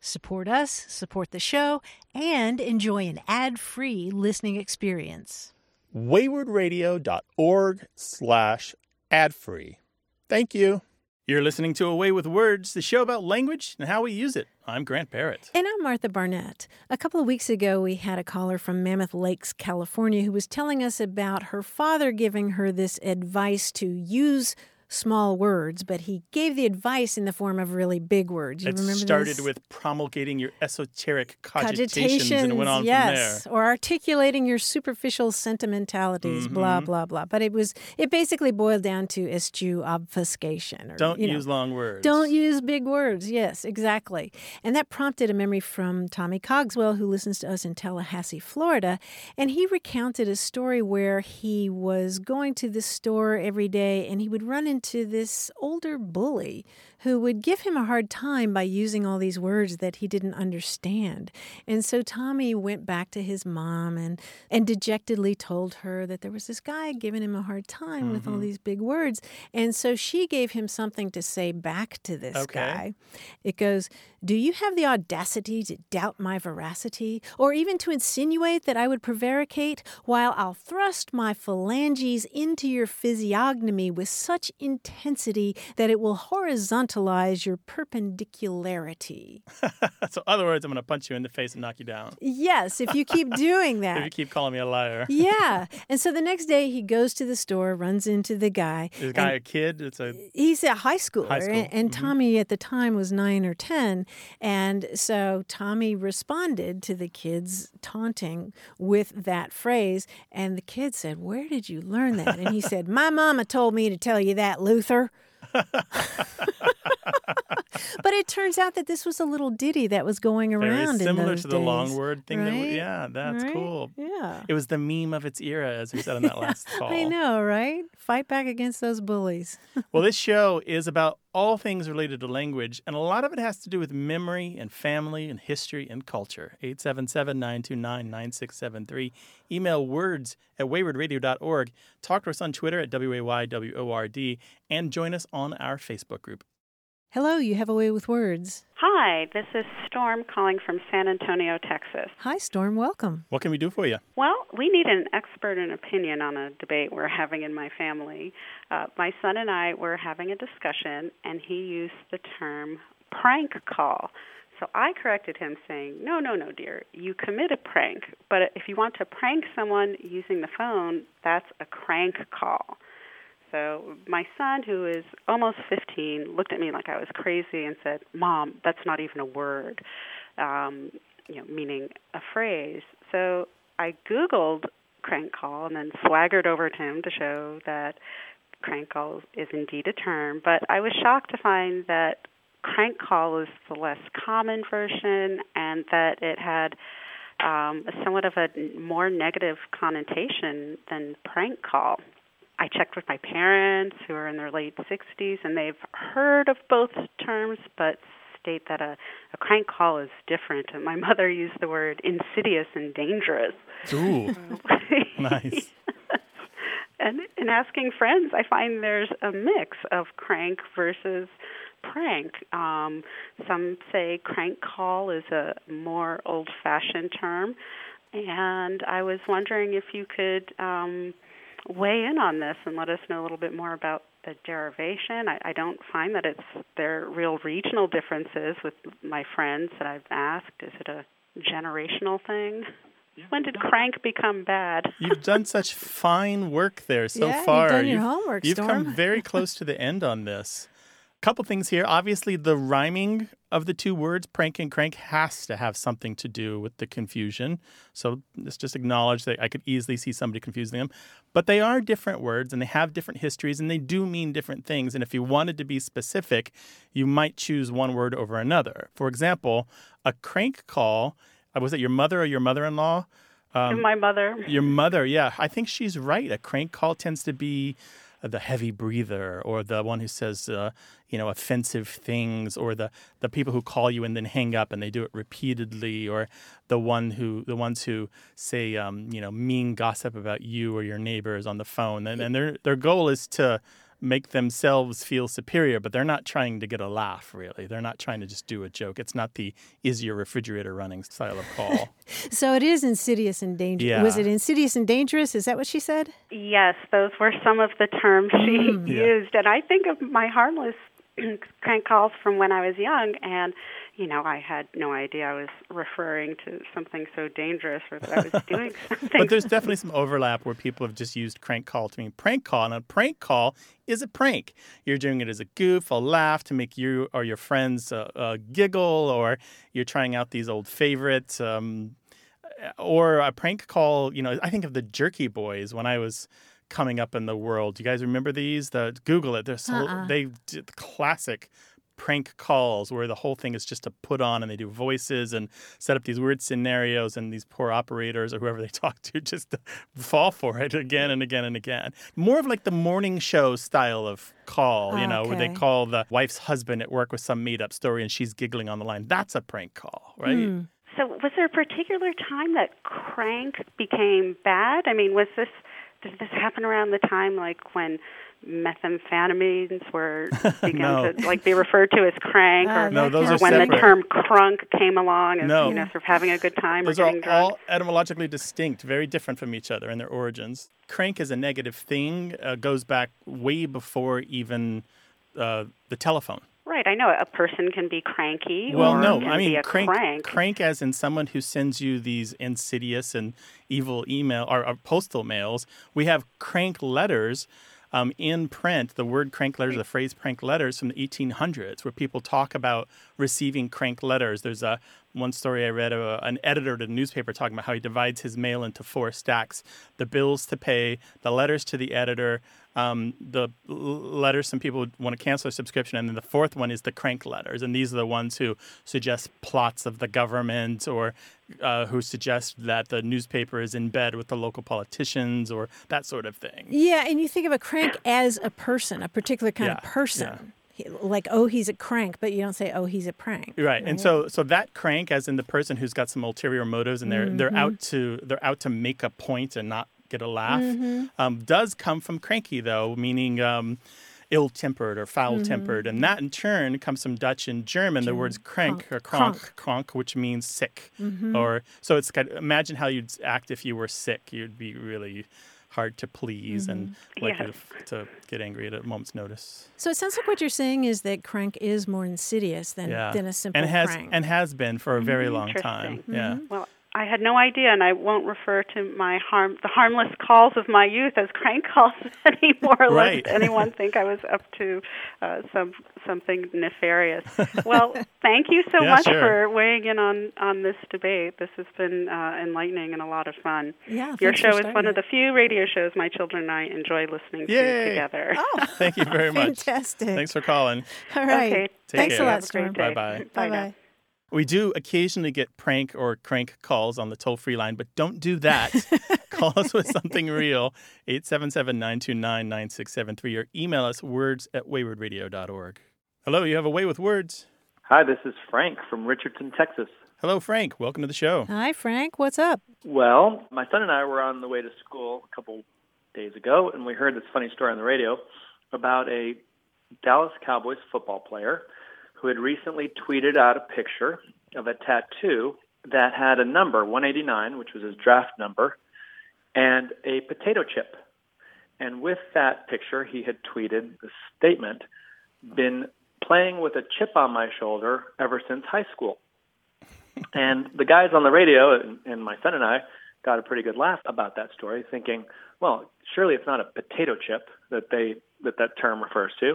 Support us, support the show, and enjoy an ad-free listening experience. waywordradio.org slash ad-free. Thank you. You're listening to A Way with Words, the show about language and how we use it. I'm Grant Barrett. And I'm Martha Barnett. A couple of weeks ago, we had a caller from Mammoth Lakes, California, who was telling us about her father giving her this advice to use small words, but he gave the advice in the form of really big words. You it remember started this? with promulgating your esoteric cogitations, and it went on yes, from or articulating your superficial sentimentalities, blah Mhm. blah blah. But it was it basically boiled down to eschew obfuscation. Or. Don't you know, use long words. Don't use big words. Yes, exactly. And that prompted a memory from Tommy Cogswell, who listens to us in Tallahassee, Florida. And he recounted a story where he was going to the store every day and he would run into this older bully who would give him a hard time by using all these words that he didn't understand. And so Tommy went back to his mom and, and dejectedly told her that there was this guy giving him a hard time with all Mhm. these big words. And so she gave him something to say back to this Okay. guy. It goes, Do you have the audacity to doubt my veracity, or even to insinuate that I would prevaricate, while I'll thrust my phalanges into your physiognomy with such intensity that it will horizontalize your perpendicularity? so, other words, I'm going to punch you in the face and knock you down. yes, if you keep doing that. If you keep calling me a liar. yeah. And so the next day he goes to the store, runs into the guy. Is the guy a kid? It's a he's a high schooler High school, and, and mhm. tommy at the time was nine or ten and so tommy responded to the kids taunting with that phrase and the kid said where did you learn that and he said my mama told me to tell you that luther but it turns out that this was a little ditty that was going very around in similar to the long word thing. That we, yeah, that's Right? cool. yeah It was the meme of its era, as we said on that last call. I know, right? Fight back against those bullies. Well, this show is about all things related to language, and a lot of it has to do with memory and family and history and culture. 877 929 9673. Email words at waywordradio.org. Talk to us on Twitter at WAYWORD, and join us on our Facebook group. Hello, you have a way with words. Hi, this is Storm calling from San Antonio, Texas. Hi, Storm. Welcome. What can we do for you? Well, we need an expert and opinion on a debate we're having in my family. Uh, my son and I were having a discussion, and he used the term prank call. So I corrected him, saying, No, no, no, dear, you commit a prank. But if you want to prank someone using the phone, that's a crank call. So my son, who is almost 15, looked at me like I was crazy and said, "Mom, that's not even a word," um, you know, meaning a phrase. So I Googled crank call and then swaggered over to him to show that crank call is indeed a term. But I was shocked to find that crank call is the less common version and that it had um, somewhat of a more negative connotation than prank call. I checked with my parents who are in their late 60s, and they've heard of both terms, but state that a, a crank call is different. And my mother used the word insidious and dangerous. Ooh, nice. and in asking friends, I find there's a mix of crank versus prank. Um, some say crank call is a more old-fashioned term, and I was wondering if you could um, weigh in on this and let us know a little bit more about the derivation. I, I don't find that it's there are real regional differences with my friends that I've asked. Is it a generational thing? when did crank become bad? You've done such fine work there so yeah, far. You've done your homework, You've Storm. come very close to the end on this. Couple things here. Obviously, the rhyming of the two words, prank and crank, has to have something to do with the confusion. So let's just acknowledge that I could easily see somebody confusing them. But they are different words and they have different histories and they do mean different things. And if you wanted to be specific, you might choose one word over another. For example, a crank call, uh, was it your mother or your mother in law? Um, My mother. Your mother, yeah. I think she's right. A crank call tends to be the heavy breather or the one who says, uh, you know, offensive things or the, the people who call you and then hang up and they do it repeatedly or the one who the ones who say, um, you know, mean gossip about you or your neighbors on the phone. And, and their, their goal is to make themselves feel superior, but they're not trying to get a laugh, really. They're not trying to just do a joke. It's not the is your refrigerator running style of call. so it is insidious and dangerous. Yeah. Was it insidious and dangerous? Is that what she said? Yes, those were some of the terms she Yeah. used. And I think of my harmless crank calls from when I was young, and you know, I had no idea I was referring to something so dangerous or that I was doing something. but there's definitely some overlap where people have just used crank call to mean prank call. And a prank call is a prank. You're doing it as a goof, a laugh to make you or your friends uh, uh, giggle, or you're trying out these old favorites. Um, or a prank call, you know, I think of the Jerky Boys when I was coming up in the world. Do you guys remember these? The Google it. They're so Uh-uh. they did the classic prank calls where the whole thing is just to put on and they do voices and set up these weird scenarios and these poor operators or whoever they talk to just fall for it again and again and again. More of like the morning show style of call, you know, where they call the wife's husband at work with some made up story and she's giggling on the line. That's a prank call, right? Hmm. So, was there a particular time that crank became bad? I mean, was this did this happen around the time like when methamphetamines were began No. to like be referred to as crank, Ah, or, No, those or are when separate. the term crunk came along, as No. you know, sort of having a good time Those or are getting drunk? all etymologically distinct, very different from each other in their origins. Crank is a negative thing, uh, goes back way before even uh, the telephone. Right, I know a person can be cranky. Well, or no, I mean crank, crank. crank as in someone who sends you these insidious and evil email or, or postal mails. We have crank letters um, in print. The word crank letters, the phrase crank letters from the 1800s, where people talk about receiving crank letters. There's a one story I read of a, an editor at a newspaper talking about how he divides his mail into four stacks: the bills to pay, the letters to the editor, um, the letters some people would want to cancel their subscription, and then the fourth one is the crank letters, and these are the ones who suggest plots of the government or uh, who suggest that the newspaper is in bed with the local politicians or that sort of thing. Yeah, and you think of a crank as a person, a particular kind of person. He- Like, oh, he's a crank, but you don't say, oh, he's a prank. Right, and so so that crank, as in the person who's got some ulterior motives, and they're they're out to they're out to make a point and not get a laugh, um, does come from cranky though, meaning um, ill-tempered or foul-tempered, and that in turn comes from Dutch and German. The words crank or krank, kronk, which means sick, or so it's kind of, imagine how you'd act if you were sick. You'd be really hard to please and likely Yes. to, to get angry at a moment's notice. So it sounds like what you're saying is that crank is more insidious than, Yeah, than a simple and has prank. and has been for a very mm-hmm. long time. Interesting. Yeah. Mm-hmm. Well, I had no idea, and I won't refer to my harm the harmless calls of my youth as crank calls anymore. Right. Lest anyone think I was up to uh, some something nefarious. well, thank you so Yeah, much sure. for weighing in on on this debate. This has been uh, enlightening and a lot of fun. Yeah, Your show is one starting of the few radio shows my children and I enjoy listening Yay. to together. Oh, Thank you very much. fantastic. Thanks for calling. All right. Okay, Take Thanks care. a lot, Have Storm. day. Bye-bye. Bye now. Bye-bye. We do occasionally get prank or crank calls on the toll free line, but don't do that. Call us with something real, 877 929 9673, or email us words at waywordradio.org. Hello, you have a way with words. Hi, this is Frank from Richardson, Texas. Hello, Frank. Welcome to the show. Hi, Frank. What's up? Well, my son and I were on the way to school a couple days ago, and we heard this funny story on the radio about a Dallas Cowboys football player who had recently tweeted out a picture of a tattoo that had a number, 189, which was his draft number, and a potato chip. And with that picture, he had tweeted the statement, been playing with a chip on my shoulder ever since high school. And the guys on the radio and, and my son and I got a pretty good laugh about that story, thinking, well, surely it's not a potato chip that they that that term refers to.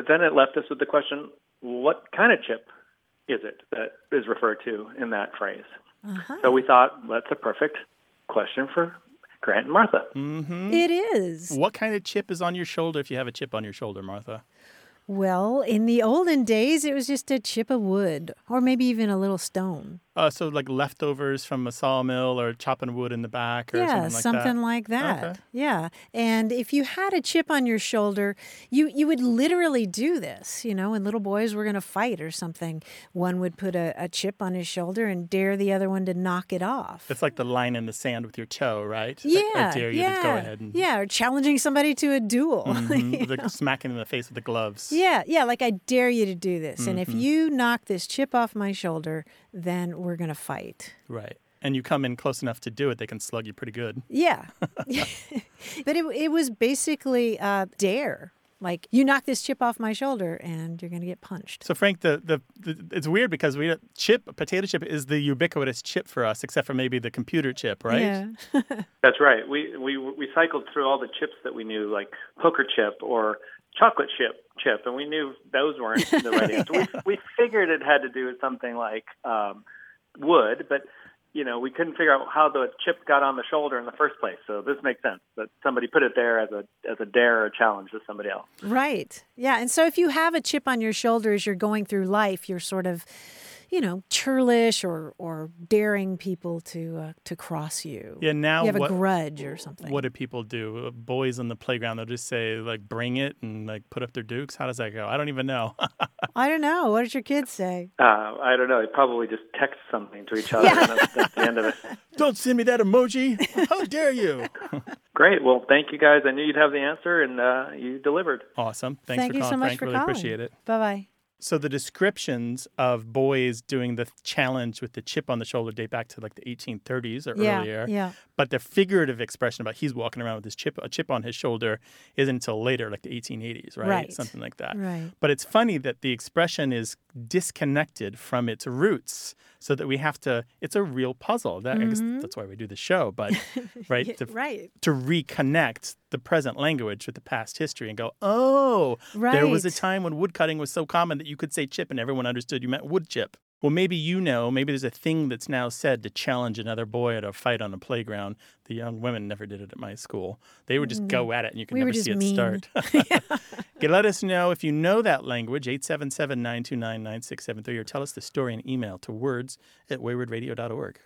But then it left us with the question, what kind of chip is it that is referred to in that phrase? Uh-huh. So we thought that's a perfect question for Grant and Martha. Mm-hmm. It is. What kind of chip is on your shoulder if you have a chip on your shoulder, Martha? Well, in the olden days, it was just a chip of wood or maybe even a little stone. Uh, so like leftovers from a sawmill or chopping wood in the back or yeah, something like something that. like that. Okay. Yeah. And if you had a chip on your shoulder, you you would literally do this, you know, when little boys were going to fight or something. One would put a, a chip on his shoulder and dare the other one to knock it off. It's like the line in the sand with your toe, right? Yeah, I dare you yeah, to go ahead and yeah, or challenging somebody to a duel. Mhm, with the smacking in the face with the gloves. Yeah, yeah, like I dare you to do this. And if Mm-hmm. you knock this chip off my shoulder, then we're going to fight. Right. And you come in close enough to do it, they can slug you pretty good. Yeah. but it, it was basically a dare. Like, you knock this chip off my shoulder and you're going to get punched. So Frank, the, the, the it's weird because we chip potato chip is the ubiquitous chip for us, except for maybe the computer chip, right? Yeah. That's right. We we we cycled through all the chips that we knew, like poker chip or chocolate chip chip, and we knew those weren't the right answer. We we figured it had to do with something like um, wood, but you know we couldn't figure out how the chip got on the shoulder in the first place. So this makes sense that somebody put it there as a as a dare or a challenge to somebody else. Right. Yeah. And so if you have a chip on your shoulder as you're going through life, you're sort of, you know, churlish or, or daring people to uh, to cross you. Yeah. Now You have what, a grudge or something. What do people do? Uh, Boys on the playground, they'll just say like, "Bring it," and like put up their dukes. How does that go? I don't even know. I don't know. What did your kids say? Uh, I don't know. They probably just text something to each other, Yeah. and that's, that's the end of it. don't send me that emoji. How dare you? Great. Well, thank you guys. I knew you'd have the answer, and uh, you delivered. Awesome. Thanks Thank for you calling, so much Frank. for really calling. appreciate it. Bye bye. So the descriptions of boys doing the challenge with the chip on the shoulder date back to like the 1830s or Yeah. earlier. Yeah. But the figurative expression about he's walking around with his chip a chip on his shoulder isn't until later, like the 1880s, right? Right. Something like that. Right. But it's funny that the expression is disconnected from its roots, so that we have to. It's a real puzzle. That I guess mm-hmm. that's why we do the show. But right, Yeah, to, right. to reconnect the present language with the past history and go, oh, right. there was a time when woodcutting was so common that you could say chip and everyone understood you meant wood chip. Well, maybe you know, maybe there's a thing that's now said to challenge another boy at a fight on a playground. The young women never did it at my school. They would just go at it and you could Mm. We never see it mean. start. Okay, let us know if you know that language, 877 929 9673, or tell us the story in email to words at waywordradio.org.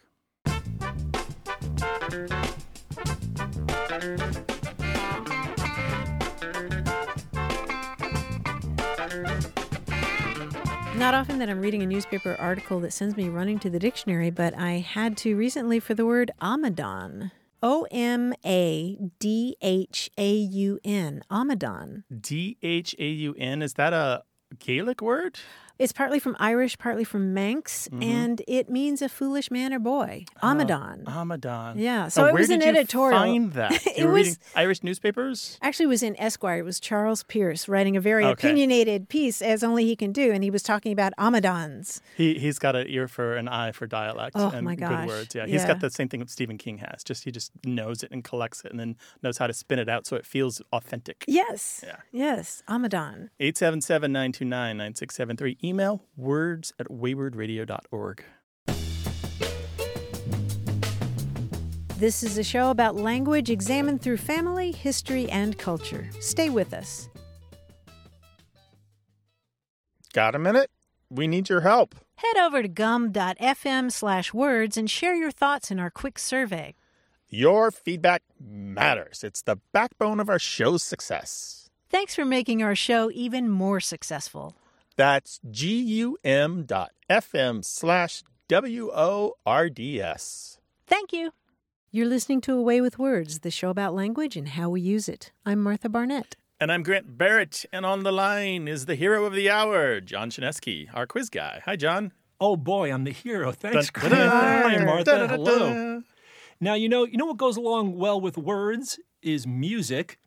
Not often that I'm reading a newspaper article that sends me running to the dictionary, but I had to recently for the word omadhaun. O M A D H A U N. omadhaun. D H A U N, is that a Gaelic word? It's partly from Irish, partly from Manx, Mm-hmm. and it means a foolish man or boy. omadhaun. omadhaun. Yeah, Now, so it was an editorial. Find that? It was- Irish newspapers. Actually, it was in Esquire. It was Charles Pierce writing a very Okay. opinionated piece, as only he can do, and he was talking about omadhauns. He he's got an ear for an eye for dialect Oh, and my good words. Yeah, he's Yeah. got the same thing that Stephen King has. Just he just knows it and collects it, and then knows how to spin it out so it feels authentic. Yes. Yeah. Yes. omadhaun. 877-929-9673. Email words at waywordradio.org. This is a show about language examined through family, history, and culture. Stay with us. Got a minute? We need your help. Head over to gum.fm slash words and share your thoughts in our quick survey. Your feedback matters. It's the backbone of our show's success. Thanks for making our show even more successful. That's gum dot fm slash W-O-R-D-S. Thank you. You're listening to A Way with Words, the show about language and how we use it. I'm Martha Barnett. And I'm Grant Barrett, and on the line is the hero of the hour, John Chaneski, our quiz guy. Hi, John. Oh boy, I'm the hero. Thanks, Dun, Grant. Hi, Martha. dun, dun, Hello. Now you know you know what goes along well with words is music.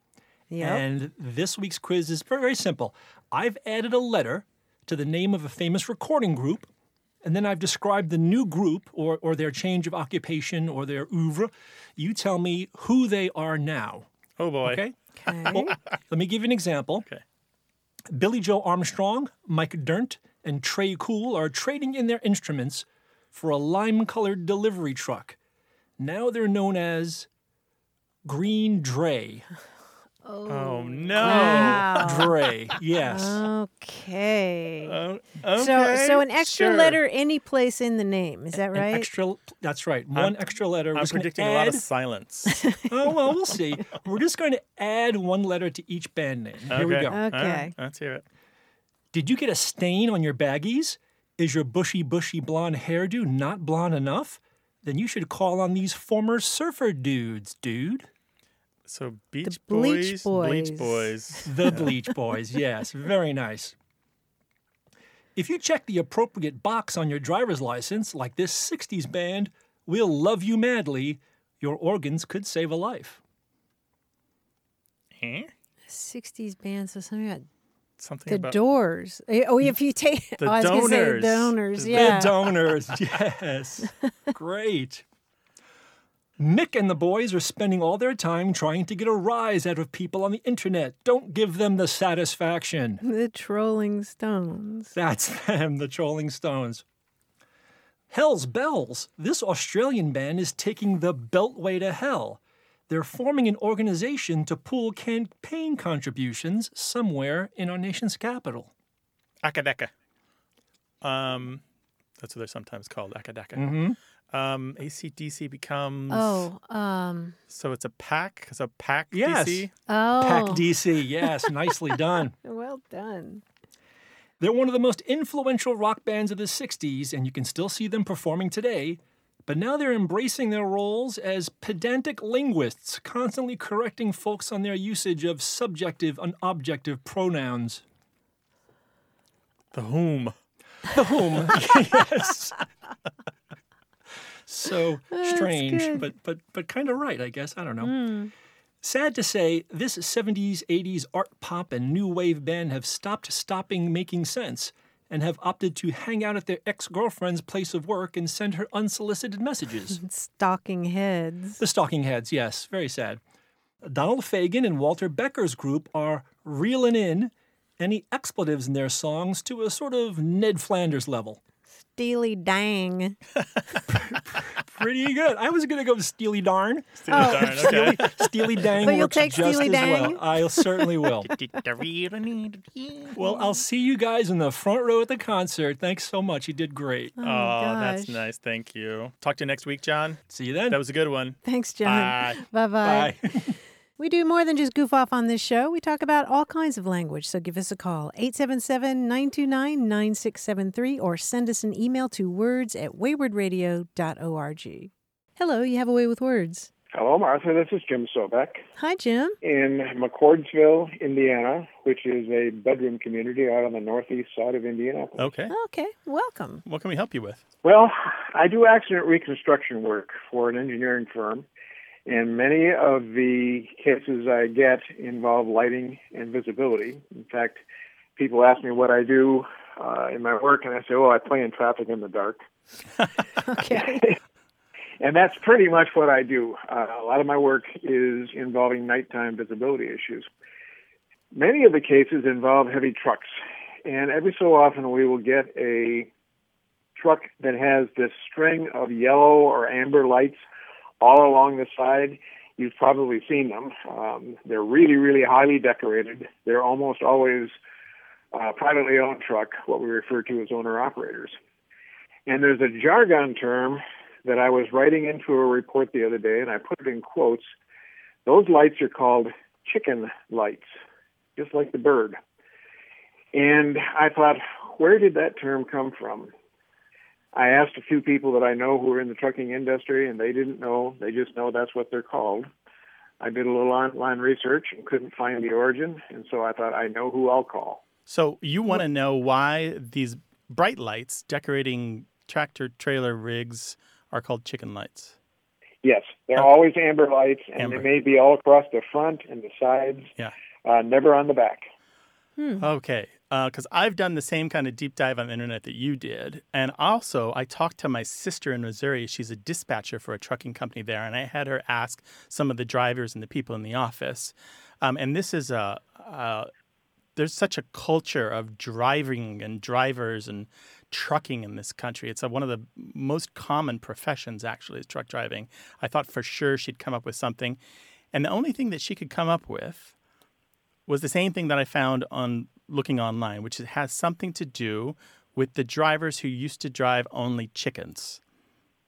Yep. And this week's quiz is very, very simple. I've added a letter to the name of a famous recording group, and then I've described the new group or, or their change of occupation or their oeuvre. You tell me who they are now. Oh boy. Okay? Okay. Well, let me give you an example. Okay. Billie Joe Armstrong, Mike Dirnt, and Tré Cool are trading in their instruments for a lime colored delivery truck. Now they're known as Green Dray. Oh, oh no. Wow. Dray, yes. Okay. Oh, So, okay, so an extra sure. letter any place in the name. Is that An right? extra, that's right. One extra letter. We're I'm just gonna predicting a lot of silence. oh well, we'll see. We're just going to add one letter to each band name. Here we go. All right, Okay. Let's hear it. Did you get a stain on your baggies? Is your bushy, bushy blonde hairdo not blonde enough? Then you should call on these former surfer dudes, dude. So Beach Bleach Boys, Bleach Boys. Boys. The Bleach Boys, yes, very nice. If you check the appropriate box on your driver's license, like this 60s band, We'll Love You Madly, your organs could save a life. Eh? 60s band, so something about Something the about doors. Eh, Oh, if you take The oh, I was gonna say donors. donors, yeah. The donors, yes. Great. Mick and the boys are spending all their time trying to get a rise out of people on the internet. Don't give them the satisfaction. the trolling stones. That's them, the Trolling Stones. Hell's Bells. This Australian band is taking the beltway to hell. They're forming an organization to pool campaign contributions somewhere in our nation's capital. Acca Dacca. Um, that's what they're sometimes called, Acca Dacca. Mm-hmm. Um, AC/DC becomes. Oh, um, So it's a pack. So pack Yes. DC. oh. Pack DC, yes, nicely done. Well done. They're one of the most influential rock bands of the 60s, and you can still see them performing today. But now they're embracing their roles as pedantic linguists, constantly correcting folks on their usage of subjective and objective pronouns. The whom. The whom, yes. So strange, but but but kind of right, I guess. I don't know. Hmm. Sad to say, this 70s, 80s art pop and new wave band have stopped stopping making sense and have opted to hang out at their ex girlfriend's place of work and send her unsolicited messages. Stalking heads. the Stalking Heads, yes, very sad. Donald Fagen and Walter Becker's group are reeling in any expletives in their songs to a sort of Ned Flanders level. Steely dang. Pretty good. I was going to go with Steely Darn. Steely oh. Darn, okay. Steely, Steely Dang But you'll works take just Steely as well. Dang? I certainly will. Well, I'll see you guys in the front row at the concert. Thanks so much. You did great. Oh, gosh. that's nice. Thank you. Talk to you next week, John. See you then. That was a good one. Thanks, John. Bye. Bye bye. Bye. We do more than just goof off on this show. We talk about all kinds of language. So give us a call, 877 929 9673, or send us an email to words at waywordradio.org. Hello, you have a way with words. Hello, Martha. This is Jim Sobek Hi, Jim. in McCordsville, Indiana, which is a bedroom community out on the northeast side of Indianapolis. Okay. Okay, welcome. What can we help you with? Well, I do accident reconstruction work for an engineering firm, and many of the cases I get involve lighting and visibility. In fact, people ask me what I do uh, in my work, and I say, "Oh, I play in traffic in the dark." Okay. And that's pretty much what I do. Uh, a lot of my work is involving nighttime visibility issues. Many of the cases involve heavy trucks, and every so often we will get a truck that has this string of yellow or amber lights all along the side. You've probably seen them. Um, they're really, really highly decorated. They're almost always uh, privately owned truck, what we refer to as owner operators. And there's a jargon term that I was writing into a report the other day, and I put it in quotes. Those lights are called chicken lights, just like the bird. And I thought, where did that term come from? I asked a few people that I know who are in the trucking industry, and they didn't know. They just know that's what they're called. I did a little online research and couldn't find the origin, and so I thought, I know who I'll call. So you want to know why these bright lights decorating tractor trailer rigs are called chicken lights? Yes, they're Oh. always amber lights, and Amber. they may be all across the front and the sides, Yeah. uh, never on the back. Okay. Because uh, I've done the same kind of deep dive on the internet that you did. And also, I talked to my sister in Missouri. She's a dispatcher for a trucking company there. And I had her ask some of the drivers and the people in the office. Um, and this is a, there's such a culture of driving and drivers and trucking in this country. It's a, one of the most common professions, actually, is truck driving. I thought for sure she'd come up with something. And the only thing that she could come up with was the same thing that I found on looking online, which has something to do with the drivers who used to drive only chickens.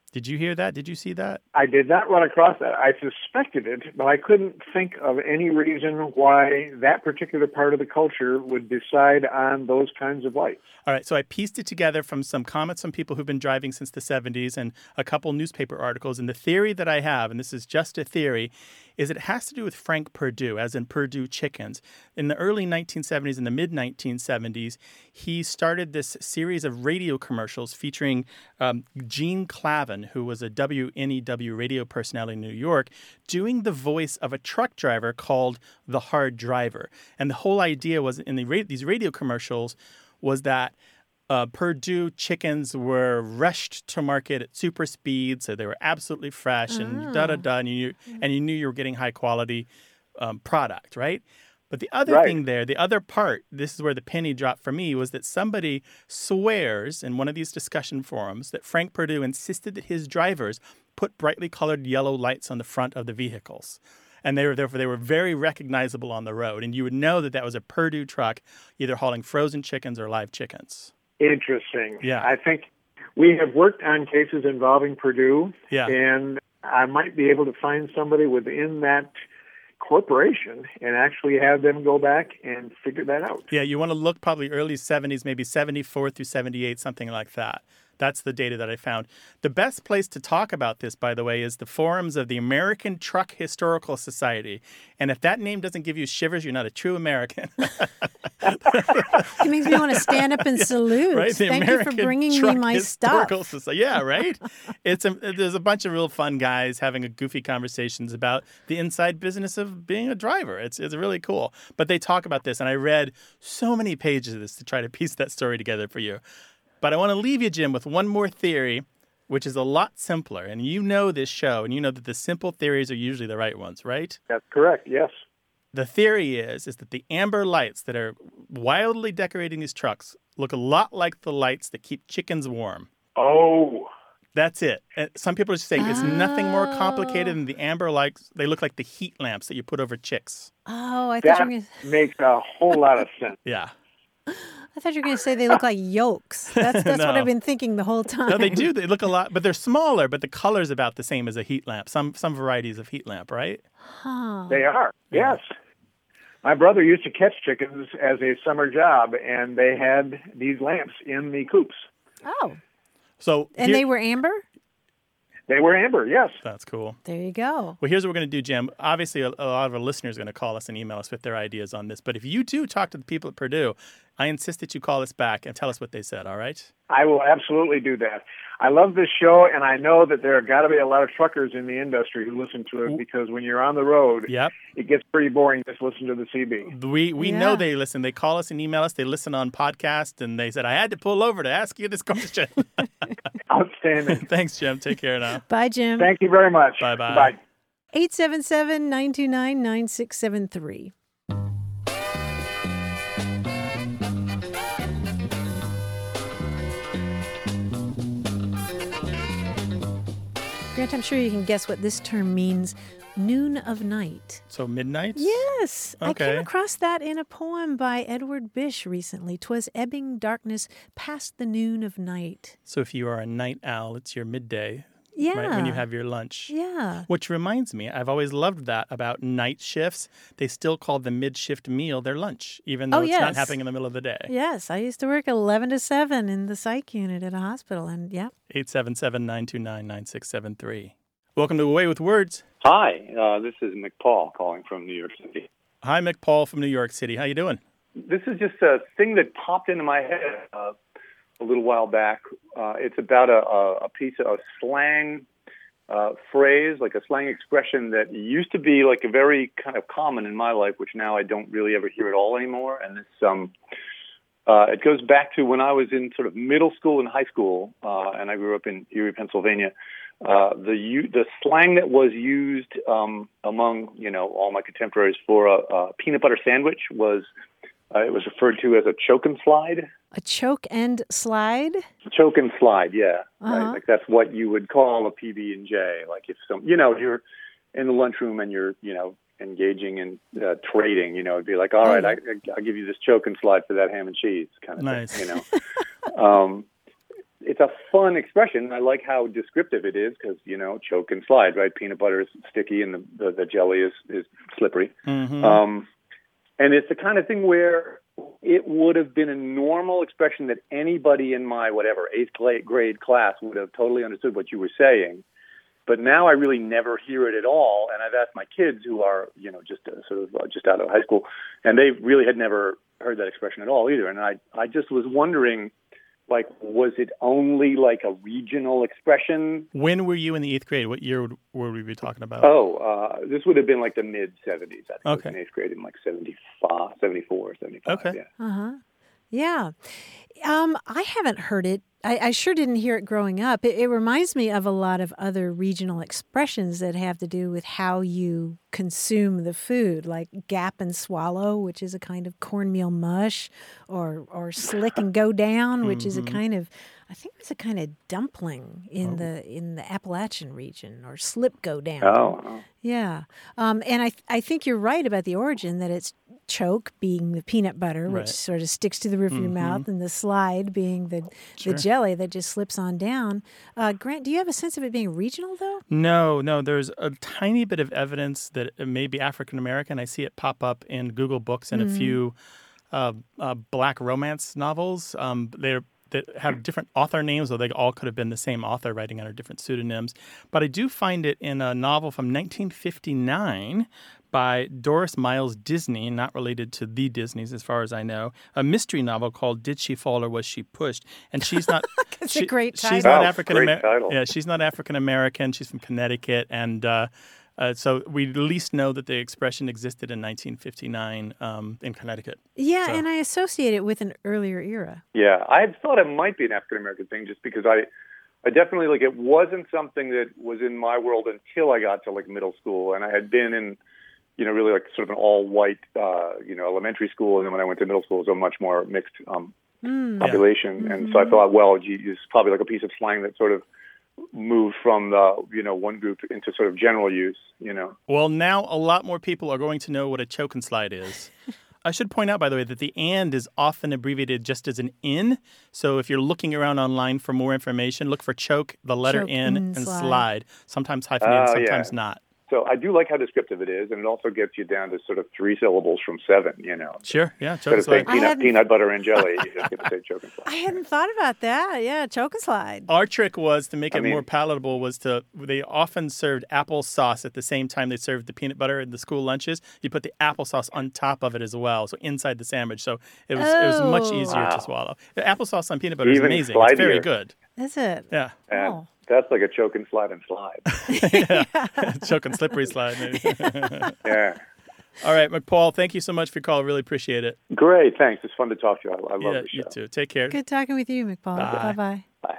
Did you hear that? Did you see that? I did not run across that. I suspected it, but I couldn't think of any reason why that particular part of the culture would decide on those kinds of lights. All right, so I pieced it together from some comments from people who've been driving since the 70s and a couple newspaper articles. And the theory that I have, and this is just a theory, is it has to do with Frank Perdue, as in Perdue Chickens. In the early 1970s and the mid 1970s, he started this series of radio commercials featuring um, Gene Klavan, who was a WNEW radio personality in New York, doing the voice of a truck driver called the Hard Driver. And the whole idea was in the these radio commercials was that uh, Perdue chickens were rushed to market at super speed, so they were absolutely fresh and da da da, and you and you knew you were getting high quality um, product, right? But the other right. thing there, the other part, this is where the penny dropped for me, was that somebody swears in one of these discussion forums that Frank Perdue insisted that his drivers put brightly colored yellow lights on the front of the vehicles and they were therefore they were very recognizable on the road, and you would know that that was a Perdue truck, either hauling frozen chickens or live chickens. Interesting. Yeah. I think we have worked on cases involving Perdue. Yeah. and I might be able to find somebody within that corporation and actually have them go back and figure that out. Yeah, you want to look probably early 70s, maybe 74 through 78, something like that. That's the data that I found. The best place to talk about this, by the way, is the forums of the American Truck Historical Society. And if that name doesn't give you shivers, you're not a true American. It makes me want to stand up and salute. right? The Thank American you for bringing me my Historical stuff. Society. Yeah, right. it's a, there's a bunch of real fun guys having a goofy conversations about the inside business of being a driver. It's it's really cool. But they talk about this, and I read so many pages of this to try to piece that story together for you. But I want to leave you, Jim, with one more theory, which is a lot simpler. And you know this show, and you know that the simple theories are usually the right ones, right? That's correct. Yes. The theory is is that the amber lights that are wildly decorating these trucks look a lot like the lights that keep chickens warm. Oh, That's it. Some people are just saying it's nothing more complicated Oh. than the oh. amber lights. They look like the heat lamps that you put over chicks. Oh, I thought that you were gonna, makes a whole lot of sense. Yeah. I thought you were going to say they look like yolks. That's that's what I've been thinking the whole time. No, they do. They look a lot, but they're smaller. But the color's about the same as a heat lamp. Some some varieties of heat lamp, right? Huh. They are. Yes. My brother used to catch chickens as a summer job, and they had these lamps in the coops. Oh, So and here- they were amber. They were amber, yes. that's cool. There you go. Well, here's what we're going to do, Jim. Obviously, a, a lot of our listeners are going to call us and email us with their ideas on this. But if you do talk to the people at Perdue, I insist that you call us back and tell us what they said. All right? I will absolutely do that. I love this show, and I know that there have got to be a lot of truckers in the industry who listen to it because when you're on the road, Yep. it gets pretty boring just listen to the CB. We we know they listen. They call us and email us. They listen on podcast, and they said I had to pull over to ask you this question. Outstanding. Thanks, Jim. Take care now. Bye, Jim. Thank you very much. Bye-bye. Bye. 877 929 9673. Grant, I'm sure you can guess what this term means. Noon of night. So midnight. Yes, I came across that in a poem by Edward Bish recently. "Twas ebbing darkness past the noon of night. So if you are a night owl, it's your midday. Yeah. Right, when you have your lunch. Yeah. Which reminds me, I've always loved that about night shifts. They still call the mid shift meal their lunch, even though Oh, it's not happening in the middle of the day. Yes, I used to work 11 to 7 in the psych unit at a hospital. And yeah, 877 929 9673. Welcome to A Way with Words. Hi, uh, this is McPaul calling from New York City. Hi, McPaul from New York City. How you doing? This is just a thing that popped into my head uh, a little while back. Uh, it's about a, a, a piece of slang uh, phrase, like a slang expression that used to be like a very kind of common in my life, which now I don't really ever hear at all anymore. And this um, Uh, it goes back to when I was in sort of middle school and high school, uh, and I grew up in Erie, Pennsylvania. Uh, the the slang that was used um, among you know all my contemporaries for a, a peanut butter sandwich was uh, it was referred to as a choke and slide. A choke and slide. Choke and slide, yeah, Uh-huh. right. Like that's what you would call a PB and J. Like if some, you know, you're in the lunchroom and you're, you know, engaging in uh, trading. You know, it'd be like, all right, I, I'll give you this choke and slide for that ham and cheese kind of Nice. thing. You know, um, it's a fun expression. I like how descriptive it is because you know, choke and slide, right? Peanut butter is sticky and the the, the jelly is is slippery. Mhm. Um, and it's the kind of thing where it would have been a normal expression that anybody in my whatever eighth grade, grade class would have totally understood what you were saying. But now I really never hear it at all. And I've asked my kids who are, you know, just uh, sort of uh, just out of high school, and they really had never heard that expression at all either. And I, I just was wondering, like, was it only like a regional expression? when were you in the eighth grade? What year would, were we be talking about? Oh, uh, this would have been like the mid 70s. I think I was Okay. in eighth grade in like 75, 74, 75. Okay. Yeah. Uh huh. Yeah. Um, I haven't heard it. I, I sure didn't hear it growing up. It, it reminds me of a lot of other regional expressions that have to do with how you consume the food, like gap and swallow, which is a kind of cornmeal mush, or or slick and go down, which is a mm-hmm. kind of I think it's a kind of dumpling in the in the Appalachian region, or slip go down. Oh, oh. Yeah, um, and I I think you're right about the origin that it's choke being the peanut butter, which sort of sticks to the roof of your mouth, and the slide being the Sure. the jelly that just slips on down. Uh, Grant, do you have a sense of it being regional though? No, no. There's a tiny bit of evidence that it may be African American. I see it pop up in Google Books and a few uh, uh, black romance novels. Um, they're that have different author names, or they all could have been the same author writing under different pseudonyms. But I do find it in a novel from 1959 by Doris Miles Disney, not related to the Disneys as far as I know, a mystery novel called "Did She Fall or Was She Pushed?" And she's not. It's a great title. She's title. not African American. Yeah, she's not African American. She's from Connecticut, and uh, uh, so we at least know that the expression existed in 1959 um, in Connecticut. Yeah, So- and I associate it with an earlier era. Yeah, I had thought it might be an African American thing just because I, I definitely like it wasn't something that was in my world until I got to like middle school, and I had been in, you know, really like sort of an all white, uh, you know, elementary school, and then when I went to middle school, it was a much more mixed um, Mm. population, and so I thought, well, gee, it's probably like a piece of slang that sort of moved from the you know one group into sort of general use, you know. Well, now a lot more people are going to know what a choke and slide is. I should point out, by the way, that the and is often abbreviated just as an in. So if you're looking around online for more information, look for choke, the letter Choke, in, in, and slide. slide. Sometimes hyphenated, Oh, yeah. sometimes not. So I do like how descriptive it is, and it also gets you down to sort of three syllables from seven, you know. Sure, yeah, choke Instead of saying slide. Peanut, peanut butter and jelly, you just get to say choke and slide. I hadn't thought about that. Yeah, choke and slide. Our trick was to make I it more palatable. Was to they often served applesauce at the same time they served the peanut butter in the school lunches. You put the applesauce on top of it as well, so inside the sandwich. So it was it was much Oh. easier Wow. to swallow. The applesauce on peanut butter is Even amazing. It's very good. Is it? Yeah, And Oh. That's like a choke and slide and slide. choke and slippery slide. Maybe. yeah. All right, McPaul. Thank you so much for your call. Really appreciate it. Great, thanks. It's fun to talk to you. I, I love yeah, the you too. Take care. Good talking with you, McPaul. Bye. bye. Bye.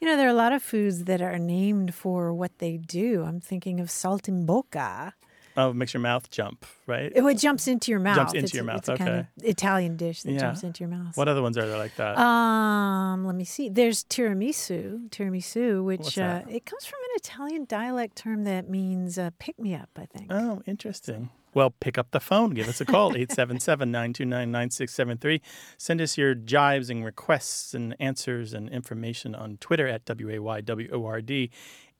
You know, there are a lot of foods that are named for what they do. I'm thinking of saltimbocca. Oh, it makes your mouth jump, right? It, it jumps into your mouth. Jumps into It's- your mouth, It's a kind okay. of Italian dish that Yeah. jumps into your mouth. What other ones are there like that? Um, let me see. There's tiramisu. Tiramisu, which uh, it comes from an Italian dialect term that means uh, pick me up. I think. Oh, interesting. Well, pick up the phone. Give us a call, 877 929 9673. Send us your jibes and requests and answers and information on Twitter at WAYWORD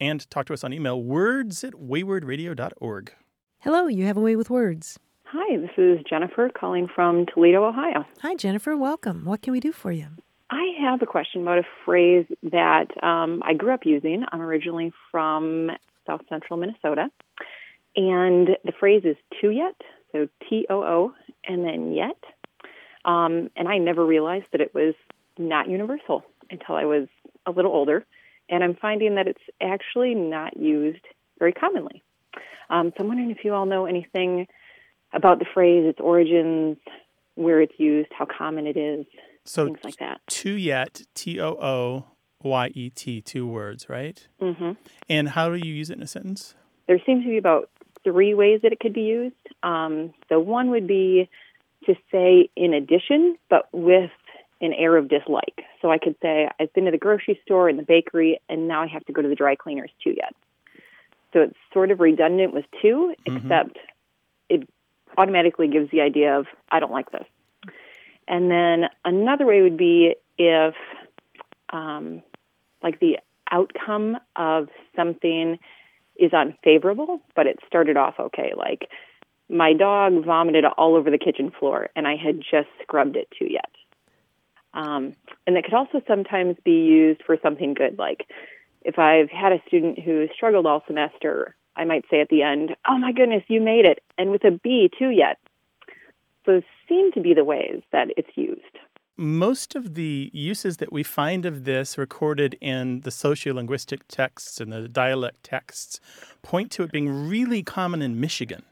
and talk to us on email, words at waywordradio.org. Hello, you have a way with words. Hi, this is Jennifer calling from Toledo, Ohio. Hi, Jennifer. Welcome. What can we do for you? I have a question about a phrase that um, I grew up using. I'm originally from South Central Minnesota, and the phrase is "to yet," so T O O, and then yet. Um, and I never realized that it was not universal until I was a little older, and I'm finding that it's actually not used very commonly. Um, so I'm wondering if you all know anything about the phrase, its origins, where it's used, how common it is, So things like that. Too yet, T O O Y E T, two words, right? hmm And how do you use it in a sentence? There seems to be about three ways that it could be used. Um, the one would be to say in addition, but with an air of dislike. So I could say, I've been to the grocery store and the bakery, and now I have to go to the dry cleaners too yet. So it's sort of redundant with two, except it automatically gives the idea of, I don't like this. And then another way would be if, um, like, the outcome of something is unfavorable, but it started off okay. Like, my dog vomited all over the kitchen floor, and I had just scrubbed it too yet. Um, and it could also sometimes be used for something good, like if I've had a student who struggled all semester, I might say at the end, "Oh my goodness, you made it," and with a B too yet. Those seem to be the ways that it's used. Most of the uses that we find of this recorded in the sociolinguistic texts and the dialect texts point to it being really common in Michigan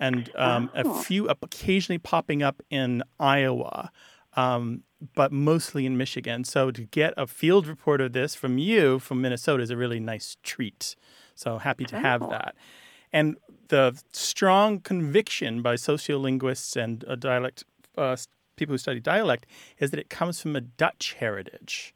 and um, a few occasionally popping up in Iowa, um, but mostly in Michigan. So to get a field report of this from you from Minnesota is a really nice treat. So happy to have that. And the strong conviction by sociolinguists and uh, dialect uh, people who study dialect is that it comes from a Dutch heritage.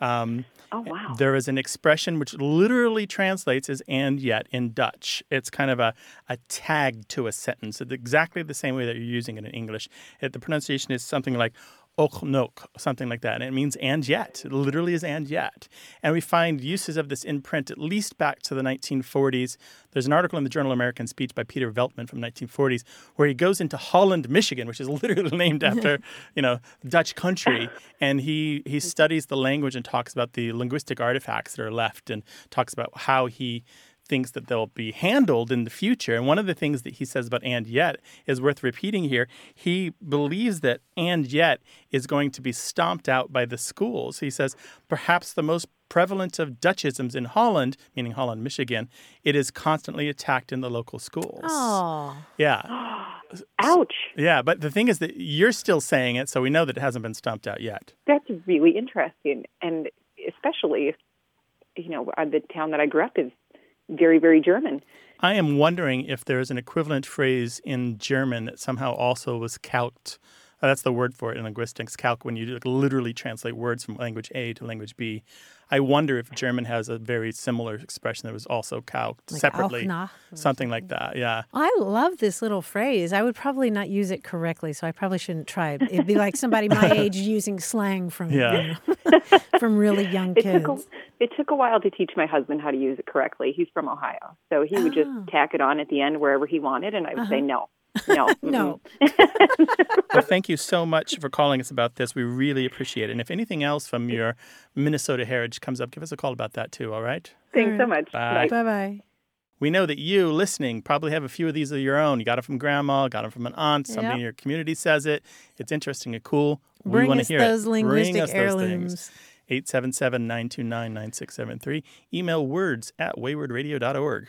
Um, Oh wow! there is an expression which literally translates as and yet in Dutch. It's kind of a, a tag to a sentence. It's exactly the same way that you're using it in English. It, the pronunciation is something like och nok, something like that. And it means and yet. It literally is and yet. And we find uses of this in print at least back to the 1940s. There's an article in the Journal American Speech by Peter Veltman from 1940s where he goes into Holland, Michigan, which is literally named after, you know, Dutch country, and he he studies the language and talks about the linguistic artifacts that are left and talks about how he thinks that they'll be handled in the future. And one of the things that he says about and yet is worth repeating here. He believes that and yet is going to be stomped out by the schools. He says perhaps the most prevalent of Dutchisms in Holland, meaning Holland, Michigan, it is constantly attacked in the local schools. Oh, Yeah. Ouch! Yeah, but the thing is that you're still saying it, so we know that it hasn't been stomped out yet. That's really interesting, and especially, if, you know, uh, the town that I grew up is very, very German. I am wondering if there's an equivalent phrase in German that somehow also was calqued. Uh, that's the word for it in linguistics, calque, when you like, literally translate words from language A to language B. I wonder if German has a very similar expression that was also calqued Like separately. auch nach or Something like that, yeah. I love this little phrase. I would probably not use it correctly, so I probably shouldn't try it. It'd be like somebody my age using slang from you know, from really young It kids. took a, it took a while to teach my husband how to use it correctly. He's from Ohio, so he would just Oh. tack it on at the end wherever he wanted, and I would say no, no, no, Well, thank you so much for calling us about this. We really appreciate it. And if anything else from your Minnesota heritage comes up, give us a call about that too, all right? Thanks so much. Bye. bye bye. We know that you listening probably have a few of these of your own. You got them from grandma, got them from an aunt, somebody Yep. in your community says it. It's interesting and cool. we want to hear those it. Bring linguistic us those things. heirlooms. 877 929 9673. Email words at waywordradio.org.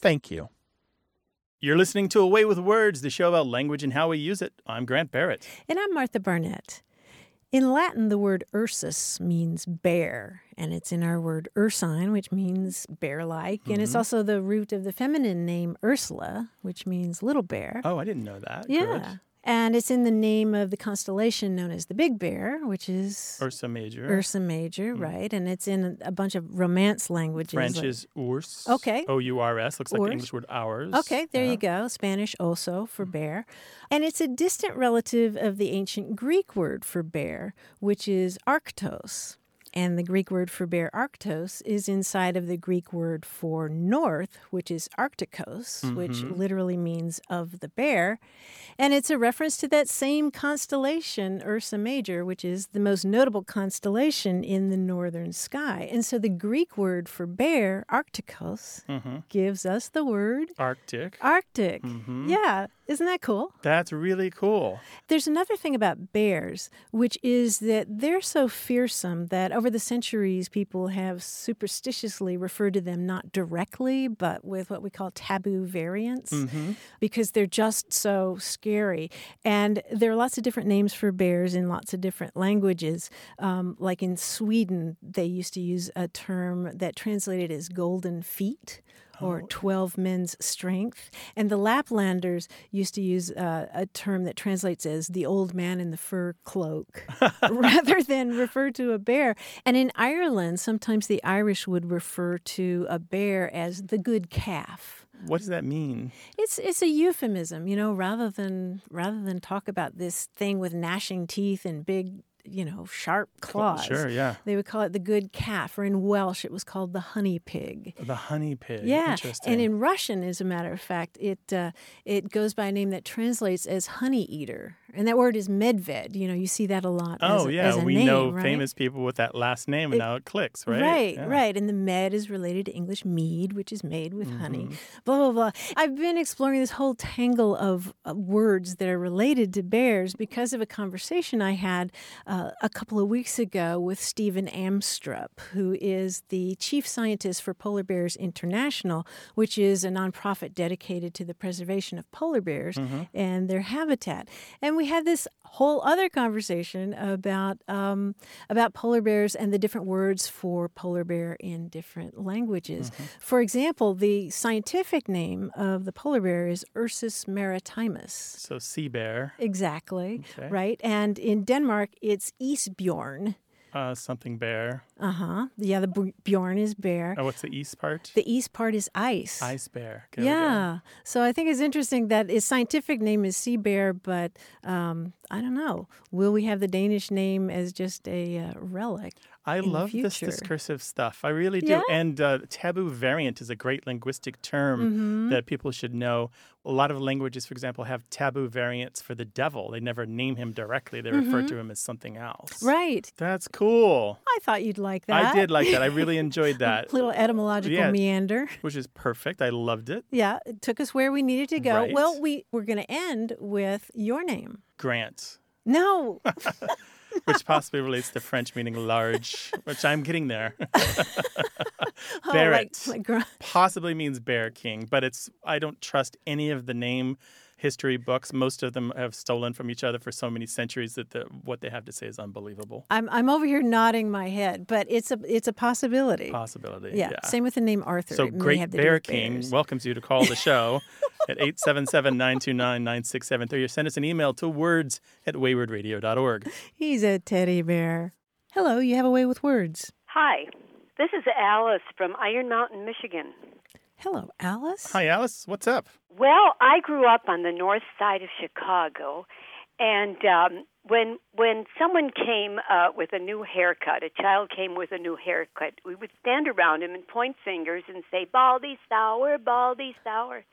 Thank you. You're listening to A Way with Words, the show about language and how we use it. I'm Grant Barrett. And I'm Martha Barnette. In Latin, the word ursus means bear, and it's in our word ursine, which means bear like. And it's mm-hmm. also the root of the feminine name Ursula, which means little bear. Oh, I didn't know that. yeah. Good. And it's in the name of the constellation known as the Big Bear, which is Ursa Major. Ursa Major, right? And it's in a bunch of Romance languages. French like- is ours. Okay. O U R S. Looks like the English word ours. Okay, there Uh-huh. you go. Spanish also for bear. And it's a distant relative of the ancient Greek word for bear, which is arctos. And the Greek word for bear, arctos, is inside of the Greek word for north, which is arcticos, which Mm-hmm. literally means of the bear. And it's a reference to that same constellation, Ursa Major, which is the most notable constellation in the northern sky. And so the Greek word for bear, arcticos, Mm-hmm. gives us the word Arctic. Arctic. Mhm. Yeah, isn't that cool? That's really cool. There's another thing about bears, which is that they're so fearsome that over the centuries, people have superstitiously referred to them not directly, but with what we call taboo variants, Mm-hmm. because they're just so scary. And there are lots of different names for bears in lots of different languages. Um, like in Sweden, they used to use a term that translated as golden feet or 12 men's strength. And the Laplanders used to use uh, a term that translates as the old man in the fur cloak rather than refer to a bear. And in Ireland, sometimes the Irish would refer to a bear as the good calf. What does that mean? It's it's a euphemism, you know, rather than rather than talk about this thing with gnashing teeth and big, you know, sharp claws. Sure, yeah. They would call it the good calf, or in Welsh it was called the honey pig. The honey pig. Yeah, Interesting. and in Russian, as a matter of fact, it uh, it goes by a name that translates as honey eater, and that word is medved. You know, you see that a lot. as oh, a, yeah. we name, know right? famous people with that last name, and now it clicks, right? Right, Yeah. right. And the med is related to English mead, which is made with honey. Mm-hmm. Blah, blah, blah. I've been exploring this whole tangle of uh, words that are related to bears because of a conversation I had uh, a couple of weeks ago with Steven Amstrup, who is the chief scientist for Polar Bears International, which is a nonprofit dedicated to the preservation of polar bears Mm-hmm. and their habitat. And we had this whole other conversation about um, about polar bears and the different words for polar bear in different languages. Mm-hmm. For example, the scientific name of the polar bear is Ursus maritimus. So sea bear, Exactly, Okay. right? And in Denmark, it's Isbjorn. Uh, something bear. Uh huh. Yeah, the b- Bjorn is bear. Oh, what's the east part? The east part is ice. Ice bear. Okay, there we go. Yeah. So I think it's interesting that its scientific name is sea bear, but um, I don't know. Will we have the Danish name as just a uh, relic? I love this discursive stuff. I really do. Yeah? And uh, taboo variant is a great linguistic term Mm-hmm. that people should know. A lot of languages, for example, have taboo variants for the devil. They never name him directly, they refer to him as something else. Mm-hmm. Right. That's cool. I thought you'd like that. I did like that. I really enjoyed that, Little etymological Yeah. meander. which is perfect. I loved it. Yeah, it took us where we needed to go. Right. Well, we we're going to end with your name. Grant, No, which possibly relates to French meaning large, which I'm getting there. Oh, Barrett. like, like gr- possibly means bear king, but it's I don't trust any of the name history books. Most of them have stolen from each other for so many centuries that the, what they have to say is unbelievable. I'm I'm over here nodding my head, but it's a it's a possibility. Possibility. yeah. Same with the name Arthur. So It may Great have to do Bear King bears. welcomes you to call the show at 877-929-9673 or send us an email to words at waywordradio.org. He's a teddy bear. Hello, you have a way with words. Hi, this is Alice from Iron Mountain, Michigan. Hello, Alice. Hi, Alice. What's up? Well, I grew up on the north side of Chicago, and um, when when someone came uh, with a new haircut, a child came with a new haircut, we would stand around him and point fingers and say, "Baldy sour, Baldy sour."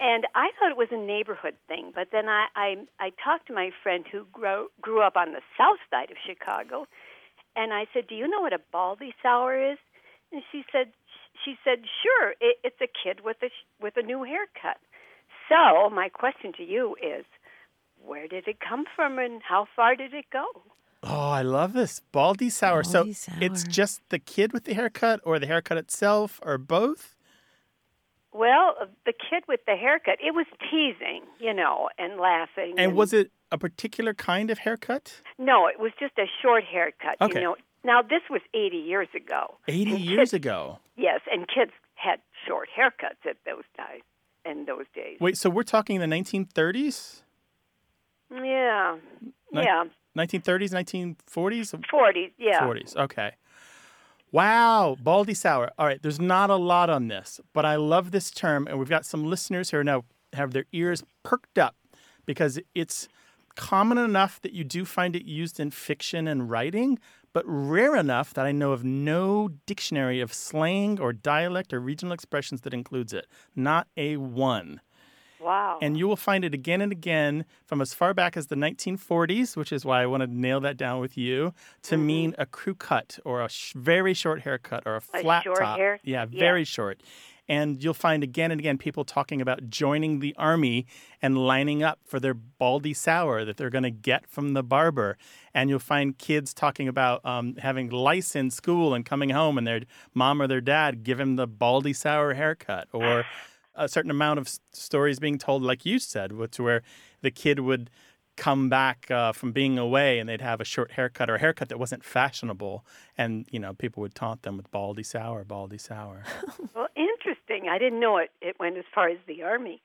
And I thought it was a neighborhood thing, but then I I, I talked to my friend who grew grew up on the south side of Chicago, and I said, "Do you know what a baldy sour is?" And she said, "She said, sure, it, it's a kid with a with a new haircut." So my question to you is, where did it come from, and how far did it go? Oh, I love this. Baldy sour. Baldy so it's just the kid with the haircut or the haircut itself or both? Well, the kid with the haircut, it was teasing, you know, and laughing. And was it a particular kind of haircut? No, it was just a short haircut. Okay. You know, now this was 80 years ago. 80 And years kids- ago. Yes, and kids had short haircuts at those times. In those days. Wait, so we're talking the 1930s? Yeah. Yeah. 1930s, 1940s? 40s. Yeah. 40s. Okay. Wow, Baldy Sour. All right, there's not a lot on this, but I love this term, and we've got some listeners who are now have their ears perked up because it's common enough that you do find it used in fiction and writing, but rare enough that I know of no dictionary of slang or dialect or regional expressions that includes it. Not a one. Wow. And you will find it again and again from as far back as the 1940s, which is why I wanted to nail that down with you, to Mm-hmm. mean a crew cut or a sh- very short haircut or a flat a short top. hair? Yeah, Yeah. very short. And you'll find again and again people talking about joining the army and lining up for their baldy sour that they're going to get from the barber. And you'll find kids talking about um, having lice in school and coming home and their mom or their dad give them the baldy sour haircut or a certain amount of stories being told, like you said, which where the kid would come back uh, from being away and they'd have a short haircut or a haircut that wasn't fashionable, and you know people would taunt them with baldy sour, baldy sour. Well, interesting. I didn't know it, it went as far as the Army,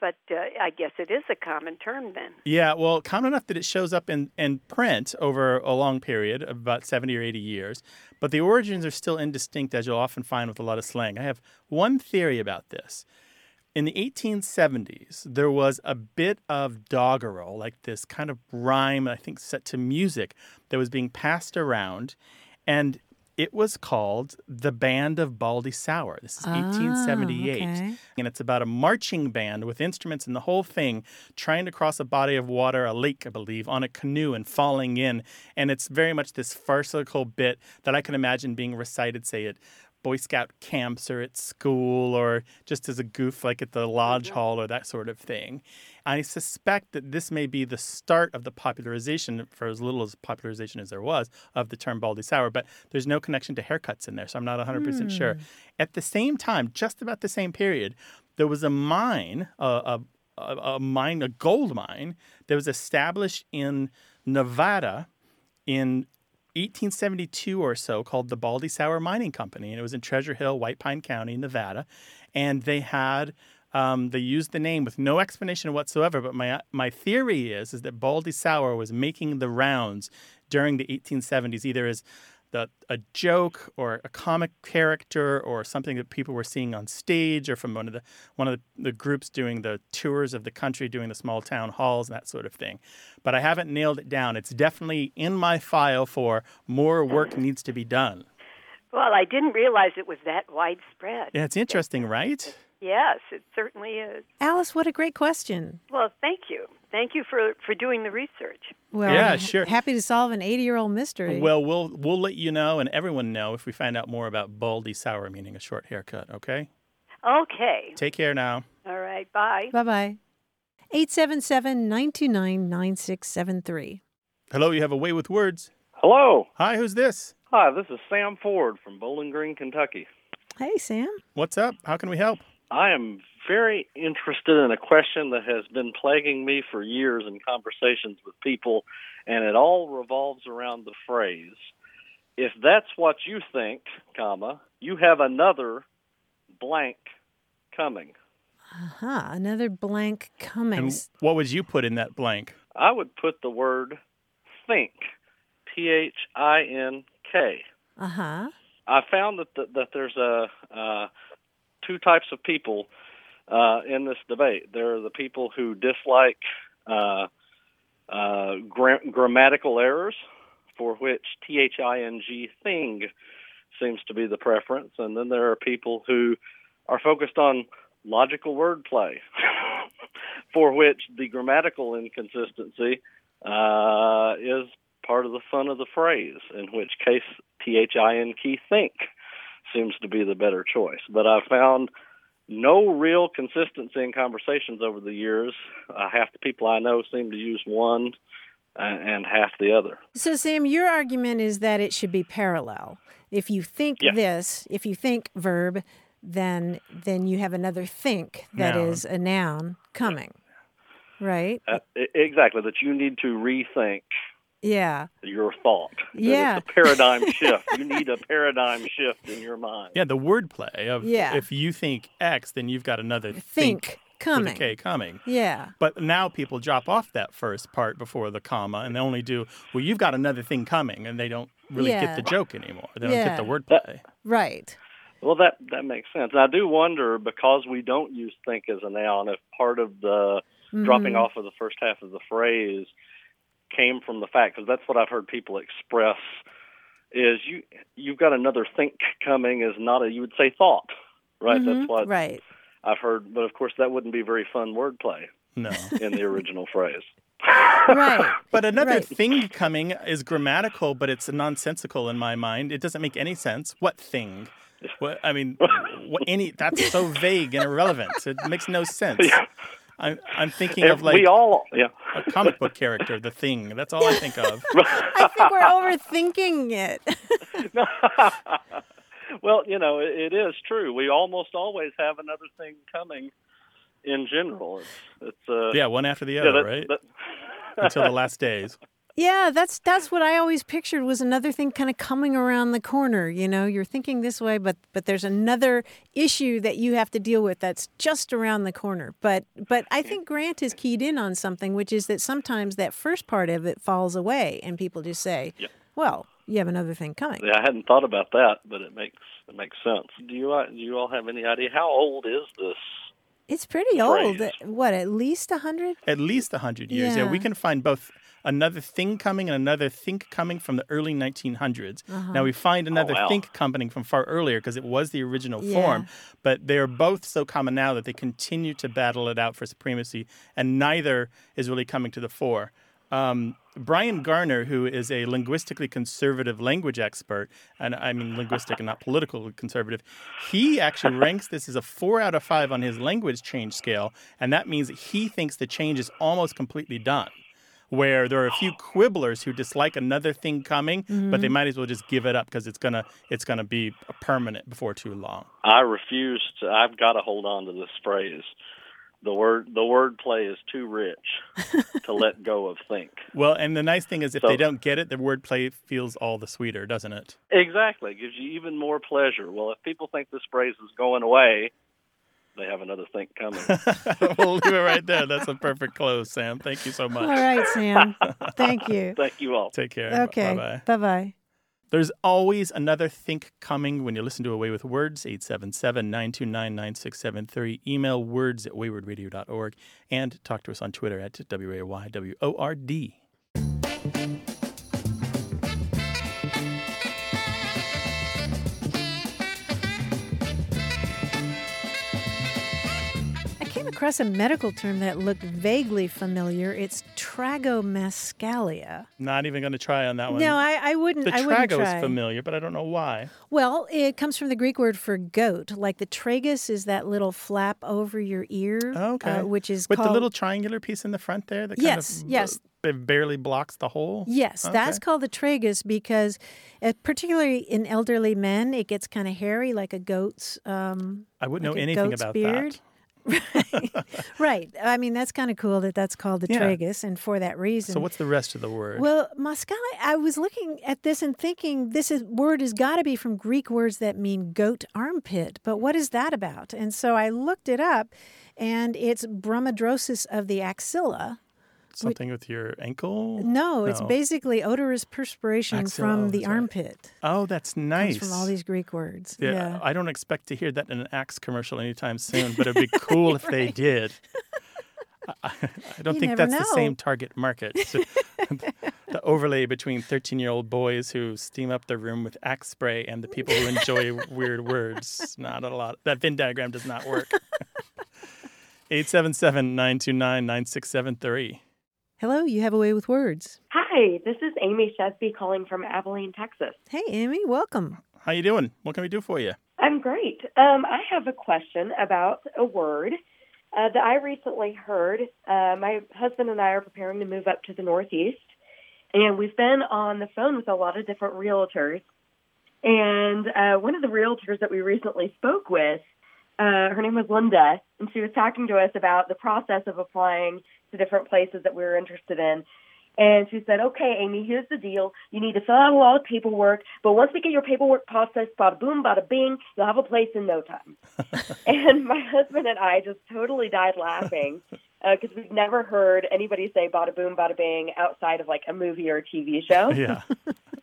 but uh, I guess it is a common term then. yeah, well, common enough that it shows up in, in print over a long period of about 70 or 80 years, but the origins are still indistinct, as you'll often find with a lot of slang. I have one theory about this. In the 1870s, there was a bit of doggerel, like this kind of rhyme, I think set to music, that was being passed around. And it was called The Band of Baldy Sour. This is ah, 1878. okay. And it's about a marching band with instruments and the whole thing trying to cross a body of water, a lake, I believe, on a canoe and falling in. And it's very much this farcical bit that I can imagine being recited, say, at Boy Scout camps or at school or just as a goof, like at the lodge mm-hmm. hall or that sort of thing. I suspect that this may be the start of the popularization, for as little as popularization as there was, of the term baldy sour, but there's no connection to haircuts in there, so I'm not 100% sure. Hmm. At the same time, just about the same period, there was a mine, a, a, a, a mine, a gold mine, that was established in Nevada in 1872 or so called the Baldy Sour Mining Company, and it was in Treasure Hill, White Pine County, Nevada. And they had um, they used the name with no explanation whatsoever. But my my theory is is that Baldy Sour was making the rounds during the 1870s, either as the, a joke or a comic character or something that people were seeing on stage or from one of the one of the, the groups doing the tours of the country doing the small town halls and that sort of thing. But i haven't nailed it down. It's definitely in my file for more work needs to be done. Well, I didn't realize it was that widespread. yeah it's interesting right Yes, it certainly is. Alice, what a great question. Well, thank you. Thank you for, for doing the research. Well, Yeah, I'm sure. Happy to solve an 80 year old mystery. well we'll we'll let you know and everyone know if we find out more about baldy sour meaning a short haircut okay Okay. take care now All right. Bye. bye bye. 877 929 9673. hello you have a way with words Hello. hi who's this Hi, this is Sam Ford from Bowling Green, Kentucky. Hey, Sam. what's up how can we help I am very interested in a question that has been plaguing me for years in conversations with people, and it all revolves around the phrase, if that's what you think, comma, you have another blank coming. Uh-huh. Another blank coming. and what would you put in that blank I would put the word think, T H I N K. Uh-huh. I found that the, that there's a uh, two types of people uh, in this debate. There are the people who dislike uh, uh, gra- grammatical errors, for which T H I N G thing seems to be the preference, and then there are people who are focused on logical wordplay, for which the grammatical inconsistency uh, is part of the fun of the phrase, in which case T H I N key think seems to be the better choice. But I've found no real consistency in conversations over the years. Uh, half the people I know seem to use one uh, and half the other. So, Sam, your argument is that it should be parallel. If you think Yeah. this, if you think verb, then then you have another think that Noun. is a noun coming. Right? Uh, exactly, that you need to rethink Yeah. your thought. Yeah. It's a paradigm shift. You need a paradigm shift in your mind. yeah the wordplay of Yeah. if you think x then you've got another Think. Coming. with coming. Yeah. But now people drop off that first part before the comma and they only do, well, you've got another thing coming, and they don't really Yeah. get the joke anymore. They don't Yeah. get the wordplay. Right. Well, that that makes sense. And I do wonder because we don't use think as a noun, if part of the dropping Mhm. off of the first half of the phrase came from the fact because that's what I've heard people express is you you've got another think coming is not a you would say thought, right? Mhm. That's what Right. I've heard, but of course that wouldn't be very fun wordplay No. in the original phrase. Right. But another Right. thing coming is grammatical, but it's nonsensical in my mind. It doesn't make any sense. What thing? What, I mean, what, any that's so vague and irrelevant. It makes no sense. I'm, I'm thinking If of like we all, yeah. a comic book character, the thing. That's all I think of. I think we're overthinking it. well, you know, it, it is true. We almost always have another thing coming. In general, it's it's uh, Yeah, one after the yeah, other, that- right? that- Until the last days. Yeah, that's that's what I always pictured was another thing kind of coming around the corner. You know, you're thinking this way, but but there's another issue that you have to deal with that's just around the corner. But but I think Grant is keyed in on something, which is that sometimes that first part of it falls away, and people just say, Yeah. "Well, you have another thing coming." Yeah, I hadn't thought about that, but it makes it makes sense. Do you uh, do you all have any idea how old is this? It's pretty old. What, at least a hundred? At least 100 years. Yeah. Yeah. we can find both another thing coming and another think coming from the early 1900s. Uh-huh. Now we find another wow. think coming from far earlier because it was the original Yeah. form, but they are both so common now that they continue to battle it out for supremacy, and neither is really coming to the fore. Um, Bryan Garner, who is a linguistically conservative language expert, and I mean linguistic and not political conservative, he actually ranks this as a four out of five on his language change scale, and that means that he thinks the change is almost completely done. Where there are a few quibblers who dislike another thing coming, but they mm-hmm. might as well just give it up because it's gonna it's gonna be permanent before too long. I refuse to. I've got to hold on to this phrase. The word the word play is too rich to let go of think. Well, and the nice thing is if So- they don't get it, the word play feels all the sweeter, doesn't it? Exactly, it gives you even more pleasure. Well, if people think this phrase is going away, they have another think coming. we'll leave it right there. That's a perfect close, Sam. Thank you so much. All right, Sam. Thank you. Thank you all. Take care. Okay. Bye-bye. Bye bye. There's always another think coming when you listen to A Way with Words, 877-929-9673. Email words at waywordradio.org and talk to us on Twitter at W-A-Y-W-O-R-D. Across a medical term that looked vaguely familiar. It's tragomaschalia. Not even going to try on that one. No, I, I wouldn't. the I wouldn't trago try. is familiar, but I don't know why. Well, it comes from the Greek word for goat. Like the tragus is that little flap over your ear, Okay. uh, which is With called the little triangular piece in the front there that kind Yes, of yes. b- barely blocks the hole? Yes, that's called the tragus because, uh, particularly in elderly men, it gets kind of hairy, like a goat's. Um, I wouldn't like know anything about beard. that. right. I mean, that's kind of cool that that's called the Yeah. tragus, and for that reason. So what's the rest of the word? Well, mascala, I was looking at this and thinking this is, word has got to be from Greek words that mean goat armpit, but what is that about? And so I looked it up, and it's bromidrosis of the axilla. Something with your ankle? No, it's basically odorous perspiration Axilla, from the that's right. armpit. Oh, that's Comes nice. from all these Greek words. Yeah, Yeah. I don't expect to hear that in an Axe commercial anytime soon, but it'd be cool if they did. I, I don't You think that's the same target market. So, the overlay between 13 year old boys who steam up their room with Axe spray and the people who enjoy weird words. Not a lot. That Venn diagram does not work. 877 929 9673. Hello, you have a way with words. Hi, this is Amy Shesby calling from Abilene, Texas. Hey, Amy, welcome. How you doing? What can we do for you? I'm great. Um, I have a question about a word uh, that I recently heard. Uh, my husband and I are preparing to move up to the Northeast, and we've been on the phone with a lot of different realtors. And uh, one of the realtors that we recently spoke with, uh, her name was Linda, and she was talking to us about the process of applying to different places that we were interested in. And she said, okay, Amy, here's the deal. You need to fill out a lot of paperwork, but once we get your paperwork processed, bada boom, bada bing, you'll have a place in no time. and my husband and I just totally died laughing because uh, we've never heard anybody say bada boom, bada bing outside of like a movie or a TV show. Yeah.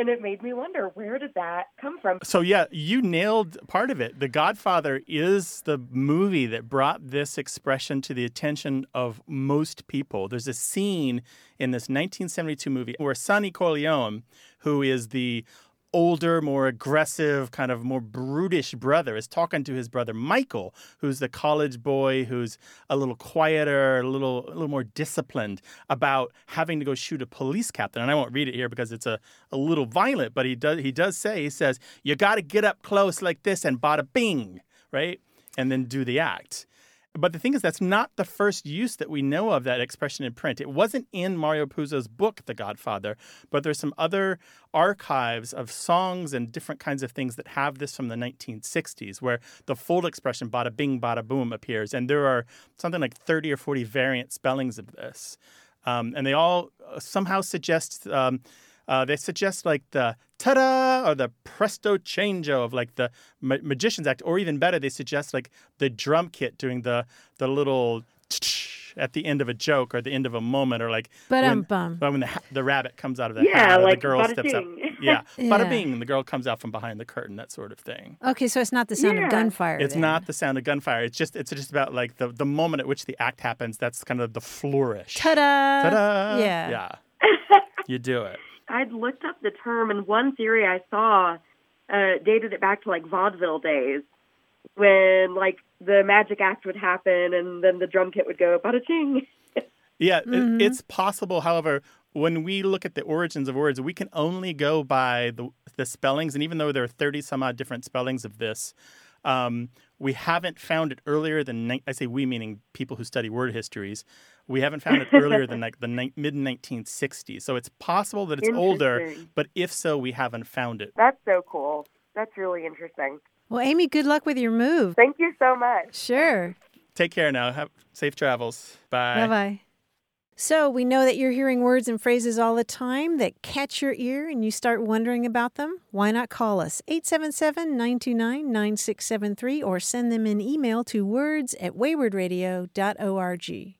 and it made me wonder where did that come from? So yeah you nailed part of it. The godfather is the movie that brought this expression to the attention of most people. There's a scene in this 1972 movie where sonny corleone who is the older, more aggressive, kind of more brutish brother is talking to his brother Michael, who's the college boy who's a little quieter, a little a little more disciplined about having to go shoot a police captain. And I won't read it here because it's a, a little violent, but he does he does say he says, You gotta get up close like this and bada bing, right? And then do the act. But the thing is, that's not the first use that we know of that expression in print. It wasn't in Mario Puzo's book, The Godfather, but there's some other archives of songs and different kinds of things that have this from the 1960s, where the full expression bada bing, bada boom appears. And there are something like 30 or 40 variant spellings of this. Um, and they all uh, somehow suggest. Um, uh, they suggest like the ta-da or the presto changeo of like the ma- magician's act, or even better, they suggest like the drum kit doing the the little at the end of a joke or the end of a moment, or like when, when the the rabbit comes out of the yeah, hat, or like the girl steps up. Yeah, yeah. bada bing, the girl comes out from behind the curtain, that sort of thing. Okay, so it's not the sound Yeah. of gunfire. It's then. not the sound of gunfire. It's just it's just about like the the moment at which the act happens. That's kind of the flourish. Ta-da! Ta-da! Yeah. Yeah. you do it. I'd looked up the term, and one theory I saw uh, dated it back to like vaudeville days, when like the magic act would happen, and then the drum kit would go bada ching. Yeah, it- Mhm. it's possible. However, when we look at the origins of words, we can only go by the, the spellings. And even though there are 30 some odd different spellings of this, um, we haven't found it earlier than, ni- I say we meaning people who study word histories, we haven't found it earlier than like the ni- mid 1960s. So it's possible that it's older, but if so, we haven't found it. That's so cool. That's really interesting. Well, Amy, good luck with your move. Thank you so much. Sure. Take care now. Have safe travels. Bye. Bye bye. So, we know that you're hearing words and phrases all the time that catch your ear and you start wondering about them. Why not call us 877 929 9673 or send them an email to words at waywordradio.org.